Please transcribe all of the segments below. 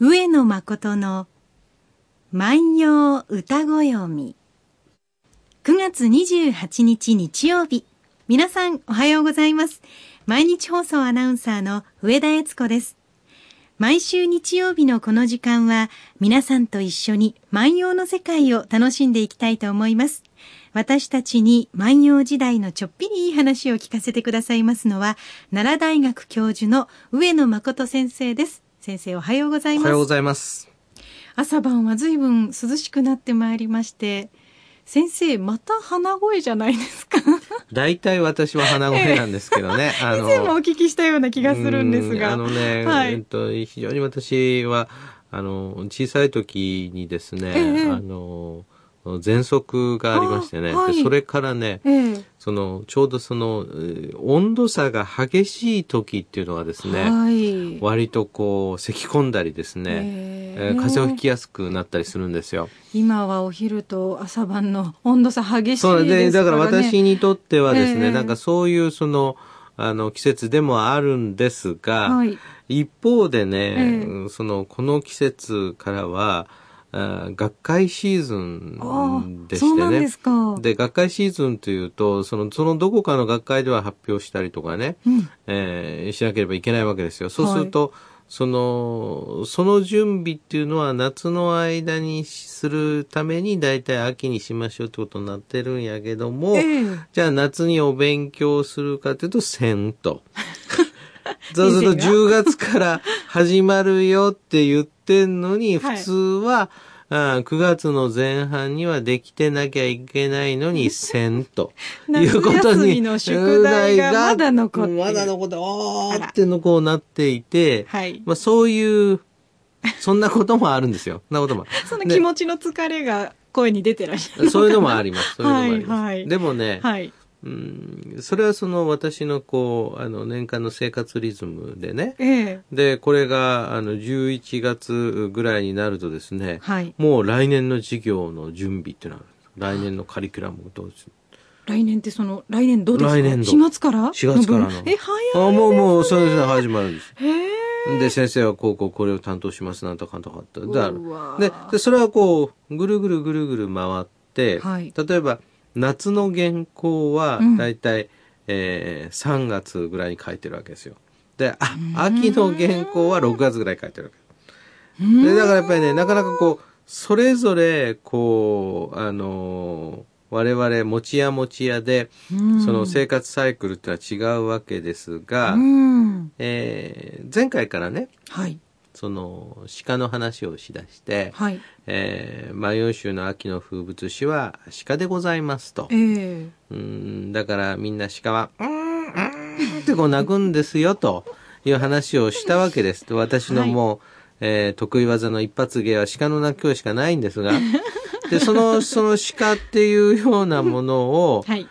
上野誠の万葉歌ご読み9月28日日曜日。皆さんおはようございます。毎日放送アナウンサーの上田悦子です。毎週日曜日のこの時間は皆さんと一緒に万葉の世界を楽しんでいきたいと思います。私たちに万葉時代のちょっぴりいい話を聞かせてくださいますのは奈良大学教授の上野誠先生です。先生おはようございます。おはようございます。朝晩は随分涼しくなってまいりまして先生また鼻声じゃないですか？大体私は鼻声なんですけどね、あの以前もお聞きしたような気がするんですが。あのね、はい、えっと、非常に私はあの小さい時にですね、え。あの喘息がありましてね、はい、それからね、えー、そのちょうどその温度差が激しい時っていうのはですね、はい、割とこう咳き込んだりですね、えー、風邪をひきやすくなったりするんですよ。今はお昼と朝晩の 温度差激しいですね。そうでだから私にとってはですね、えー、なんかそういうそのあの季節でもあるんですが、はい、一方でね、そのこの季節からは学会シーズンでしてね。で学会シーズンというと、その、そのどこかの学会では発表したりとかね、うん、えー、しなければいけないわけですよ。そうすると、はいその、その準備っていうのは夏の間にするために大体秋にしましょうってことになってるんやけども、えー、じゃあ夏にお勉強するかというとせんと。そうすると10月から始まるよって言ってんのに、普通は、あ9月の前半にはできてなきゃいけないのに せんということに、の宿題がまだ残ってまだ残って、おーってのこうなっていて、はい、まあそういう、そんなこともあるんですよ。そんなことも。その気持ちの疲れが声に出てらっしゃる。そういうのもあります。そういうのもあります。はいはい、でもね、はいうん、それはその私のこう、あの年間の生活リズムでね。ええ、で、これがあの11月ぐらいになるとですね、はい、もう来年の授業の準備っていうのは、来年のカリキュラムをどうする来年ってその、来年どうですか？来年度。4月から ?4 月からの。え、早いあ、もうもう、それで始まるんです。へで、先生はこうこうこれを担当しますなんとかんとかって。で、それはこう、ぐるぐるぐるぐる回って、はい、例えば、夏の原稿は大体、うん、えー、3月ぐらいに書いてるわけですよ。で、あ秋の原稿は6月ぐらい書いてるわけ。で、だからやっぱりね、なかなかこう、それぞれ、こう、あのー、我々、持屋持屋で、その生活サイクルっていうのは違うわけですが、えー、前回からね、はい、その鹿の話をしだして、はい。えー、万葉集の秋の風物詩は鹿でございますと、えー、うんだからみんな鹿は「うんうん」ってこう鳴くんですよという話をしたわけです。と私のもう、はい、えー、得意技の一発芸は鹿の鳴き声しかないんですが。でそのその鹿っていうようなものを、はい、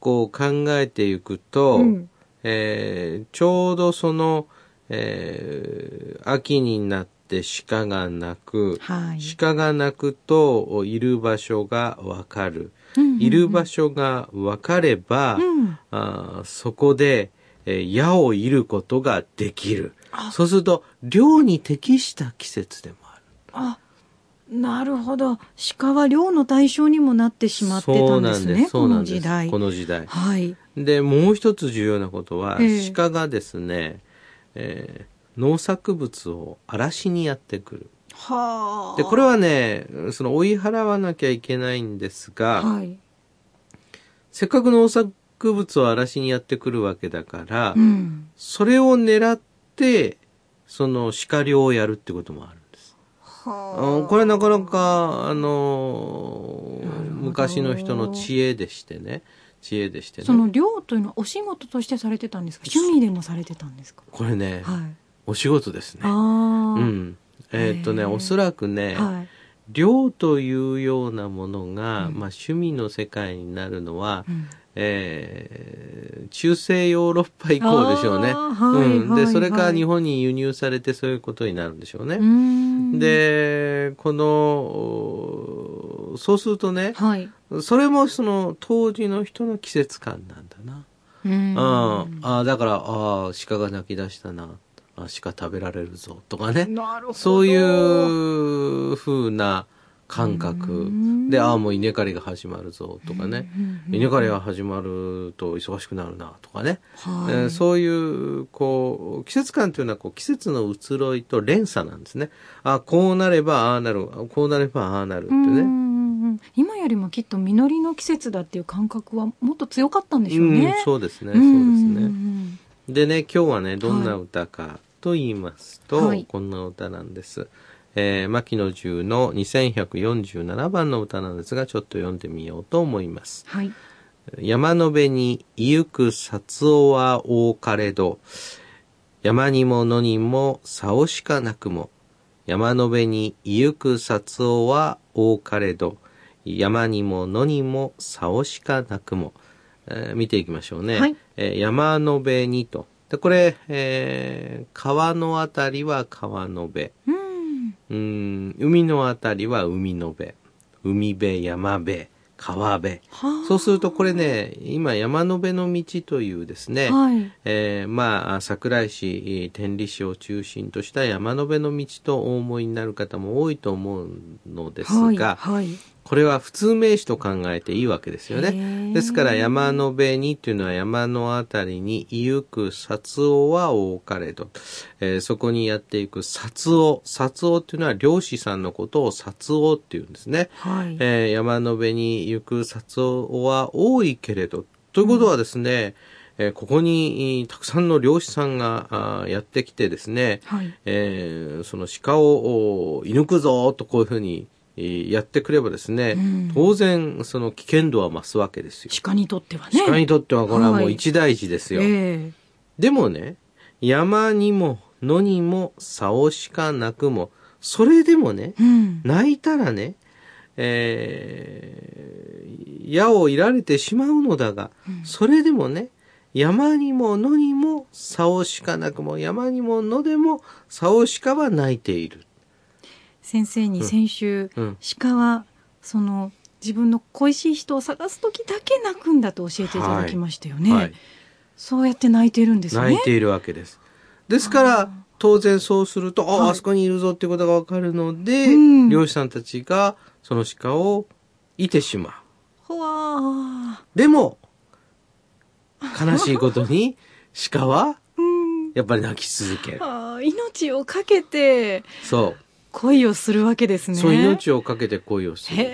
こう考えていくと、うん、えー、ちょうどその「えー、秋になって鹿が鳴く、はい、鹿が鳴くといる場所がわかる、うんうんうん、いる場所がわかれば、うん、あそこで、えー、矢を射ることができる。そうすると漁に適した季節でもある。あなるほど。鹿は漁の対象にもなってしまってたんですねこの時代。この時代。はい。でもう一つ重要なことは、えー、鹿がですねえー、農作物を荒らしにやってくる。はあ。で、これはね、その追い払わなきゃいけないんですが、はい、せっかく農作物を荒らしにやってくるわけだから、うん、それを狙って、その叱りをやるってこともあるんです。はあ、これなかなか、あの昔の人の知恵でしてね。知恵でしてね。その漁というのはお仕事としてされてたんですか？趣味でもされてたんですか？これね、はい、お仕事ですね。うん。えー、っとねおそらくね、はい、漁というようなものが、うん、まあ、趣味の世界になるのは、うん。えー、中世ヨーロッパ以降でしょうね。はい、うん、で、それから日本に輸入されてそういうことになるんでしょうね。で、この、そうするとね、はい、それもその当時の人の季節感なんだな。うん、ああだから、ああ、鹿が鳴き出したな。鹿食べられるぞとかね。そういうふうな感覚。で、ああ、もう稲刈りが始まるぞとかね、稲刈りが始まると忙しくなるなとかね、はい、えー、そういう、こう、季節感というのはこう季節の移ろいと連鎖なんですね。あこうなればああなる、こうなればああなるってね。今よりもきっと実りの季節だっていう感覚はもっと強かったんでしょうね。うん、そうですね、そうですね。でね、今日はね、どんな歌かと言いますと、はい、こんな歌なんです。えー、牧野十の2147番の歌なんですが、ちょっと読んでみようと思います。はい。山の辺に行く札尾は多かれど、山にも野にも竿しかなくも、山の辺に行く札尾は多かれど、山にも野にも竿しかなくも、えー、見ていきましょうね。はい、えー、山の辺にと。で、これ、えー、川のあたりは川の辺。うんうん、海のあたりは海の辺。海辺、山辺、川辺。そうするとこれね、今山の辺の道というですね、はい、えー、まあ、桜井市、天理市を中心とした山の辺の道とお思いになる方も多いと思うのですが、はいはい、これは普通名詞と考えていいわけですよね。ですから山の辺にっていうのは山のあたりに行く札尾は多かれと、えー、そこにやっていく札尾。札尾っていうのは漁師さんのことを札尾っていうんですね。はい、えー、山の辺に行く札尾は多いけれど、ということはですね、うんえー、ここにたくさんの漁師さんがやってきてですね、はい、えー、その鹿を射抜くぞとこういうふうにやってくればですね、うん、当然その危険度は増すわけですよ。鹿にとってはね。鹿にとってはこれはもう一大事ですよ。はいえー、でもね、山にも野にも竿しかなくも、それでもね、うん、泣いたらね、えー、矢をいられてしまうのだが、うん、それでもね、山にも野にも竿しかなくも、山にも野でも竿しかは泣いている。先生に先週、うん、鹿はその自分の恋しい人を探す時だけ泣くんだと教えていただきましたよね、はい。はい、そうやって泣いてるんですね。泣いているわけです。ですから当然そうすると、あ、はい、あそこにいるぞっていうことがわかるので、うん、漁師さんたちがその鹿をいてしまう。でも、悲しいことに 鹿は、やっぱり泣き続ける。命をかけて、そう。恋をするわけですね。そう、命をかけて恋をする。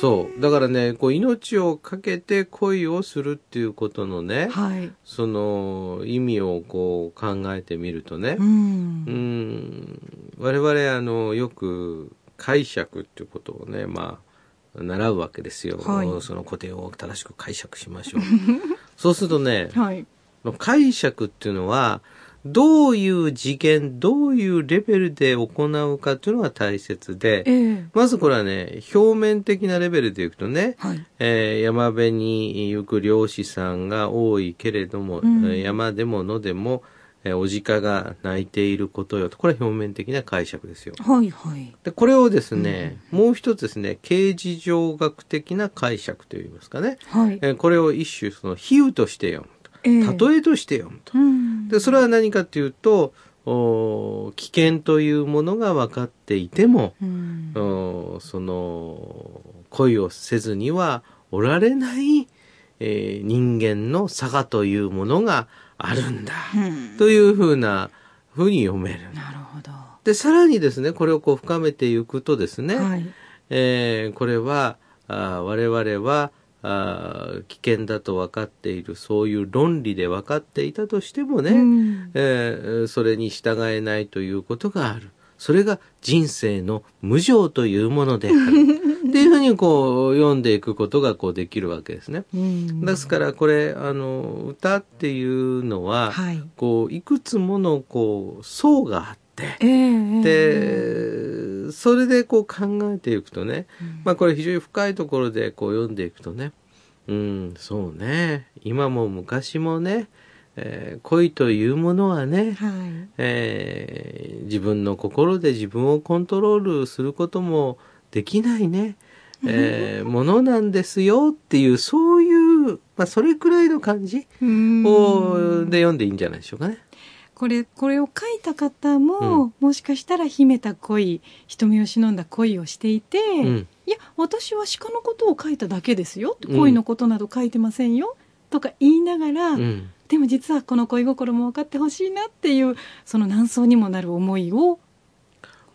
そう。だからね、こう、命をかけて恋をするっていうことのね、はい、その、意味をこう、考えてみるとね、うん、うん我々、あの、よく、解釈っていうことをね、まあ、習うわけですよ。はい、その古典を正しく解釈しましょう。そうするとね、はい、解釈っていうのは、どういう次元、どういうレベルで行うかというのが大切で、えー、まずこれはね、表面的なレベルでいくとね、はい、えー、山辺に行く漁師さんが多いけれども、うん、山でも野でも、えおじかが泣いていることよと。これは表面的な解釈ですよ。はいはい。で、これをですね、うん、もう一つですね、刑事上学的な解釈といいますかね。はい。えこれを一種、その比喩として読むと。えー、例えとして読むと。うんで、それは何かというと、お危険というものが分かっていても、うん、おその恋をせずにはおられない、えー、人間の差がというものがあるんだ、うん、というふうなふうに読める。なるほど。で、さらにですね、これをこう深めていくとですね、はい、えー、これはあ我々はあ危険だと分かっているそういう論理で分かっていたとしてもね、うん、えー、それに従えないということがある。それが人生の無常というものである。っていうふうにこう読んでいくことがこうできるわけですね。うん、ですからこれあの歌っていうのは、はい、こういくつものこう層があって、えー、で、それでこう考えていくとね、うん、まあこれ非常に深いところでこう読んでいくとね、うん、そうね、今も昔もね、えー、恋というものはね、はい、えー、自分の心で自分をコントロールすることもできないね、えー、ものなんですよっていう、そういう、まあ、それくらいの感じをで読んでいいんじゃないでしょうかね。これこれを書いた方も、うん、もしかしたら秘めた恋人目を忍んだ恋をしていて、うん、いや私は鹿のことを書いただけですよ。恋のことなど書いてませんよ、とか言いながら、でも実はこの恋心も分かってほしいなっていうその何層にもなる思いを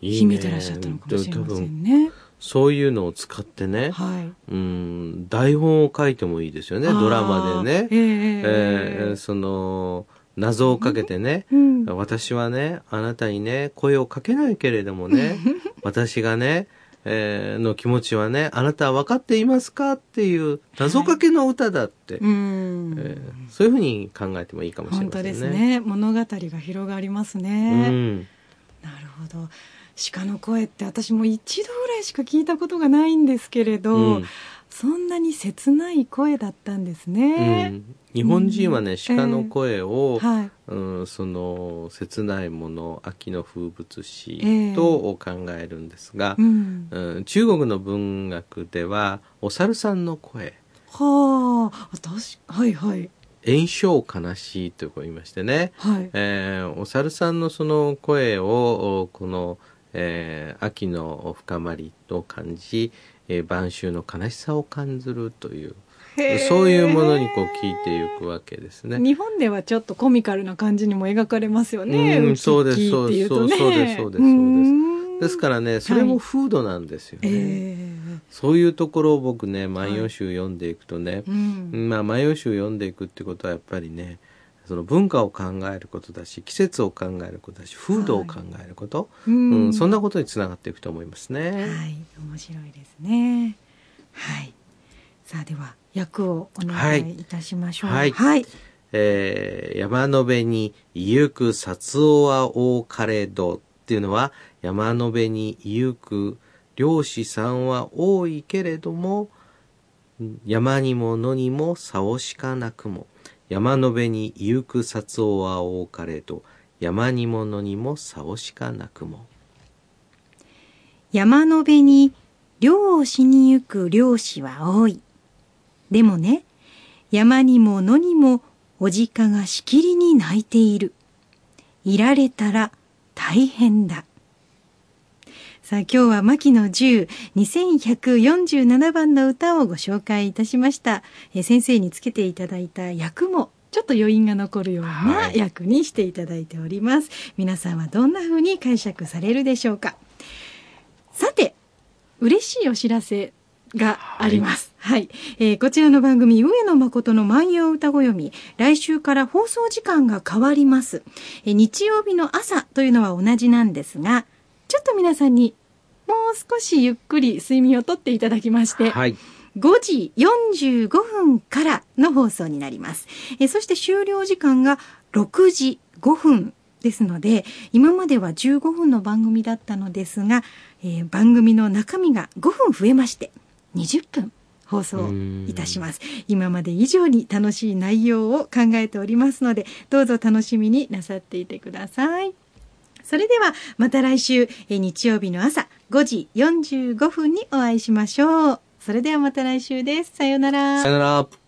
秘めてらっしゃったのかもしれませんね。そういうのを使ってね、はい、うん台本を書いてもいいですよねドラマでね、えー、えー、その謎をかけてね、うん、私はねあなたにね声をかけないけれどもね 私がね、えー、の気持ちはねあなたは分かっていますか？っていう謎かけの歌だって、はい、えー、そういうふうに考えてもいいかもしれませんね。本当ですね。物語が広がりますね、うん、なるほど。鹿の声って私も一度ぐらいしか聞いたことがないんですけれど、うん、そんなに切ない声だったんですね。うん日本人はね、鹿の声を、えー。はい、うん、その切ないもの秋の風物詩と考えるんですが、えー、うん、中国の文学ではお猿さんの声。はあ。私はいはい。炎症悲しいと言いましてね、はい。えー、お猿さんのその声をこのえー、秋の深まりを感じ、えー、晩秋の悲しさを感じるというそういうものにこう聞いていくわけですね。日本ではちょっとコミカルな感じにも描かれますよね。うん、そうです、そうです、そうです、そうです、そうです。ですからね、それも風土なんですよね。はいえー、そういうところを僕ね、万葉集読んでいくとね、はいうん、まあ万葉集読んでいくってことはやっぱりね、その文化を考えることだし季節を考えることだし風土を考えること、はい、うん、そんなことにつながっていくと思いますね。はい面白いですね。はいさあでは役をお願いい。たしましょう。はい、はい、えー、山の辺に行く薩夫は多かれどっていうのは山の辺に行く漁師さんは多いけれども山にも野にも差をしかなくも山の辺に行く札をは多かれど山にものにも差をしかなくも。山の辺に漁をしに行く漁師は多いでもね山にも野にもおじかがしきりに泣いている。いられたら大変だ。さあ今日は牧野十2147番の歌をご紹介いたしました、え先生につけていただいた役もちょっと余韻が残るような役にしていただいております、はい、皆さんはどんな風に解釈されるでしょうか。さて嬉しいお知らせがあります。はい、はい、えー、こちらの番組、上野誠の万葉歌ご読み、来週から放送時間が変わります。えー、日曜日の朝というのは同じなんですが、ちょっと皆さんにもう少しゆっくり睡眠をとっていただきまして、はい、5時45分からの放送になります。えそして終了時間が6時5分ですので、今までは15分の番組だったのですが、えー、番組の中身が5分増えまして、20分放送いたします。今まで以上に楽しい内容を考えておりますので、どうぞ楽しみになさっていてください。それではまた来週日曜日の朝5時45分にお会いしましょう。それではまた来週です。さようなら。さようなら。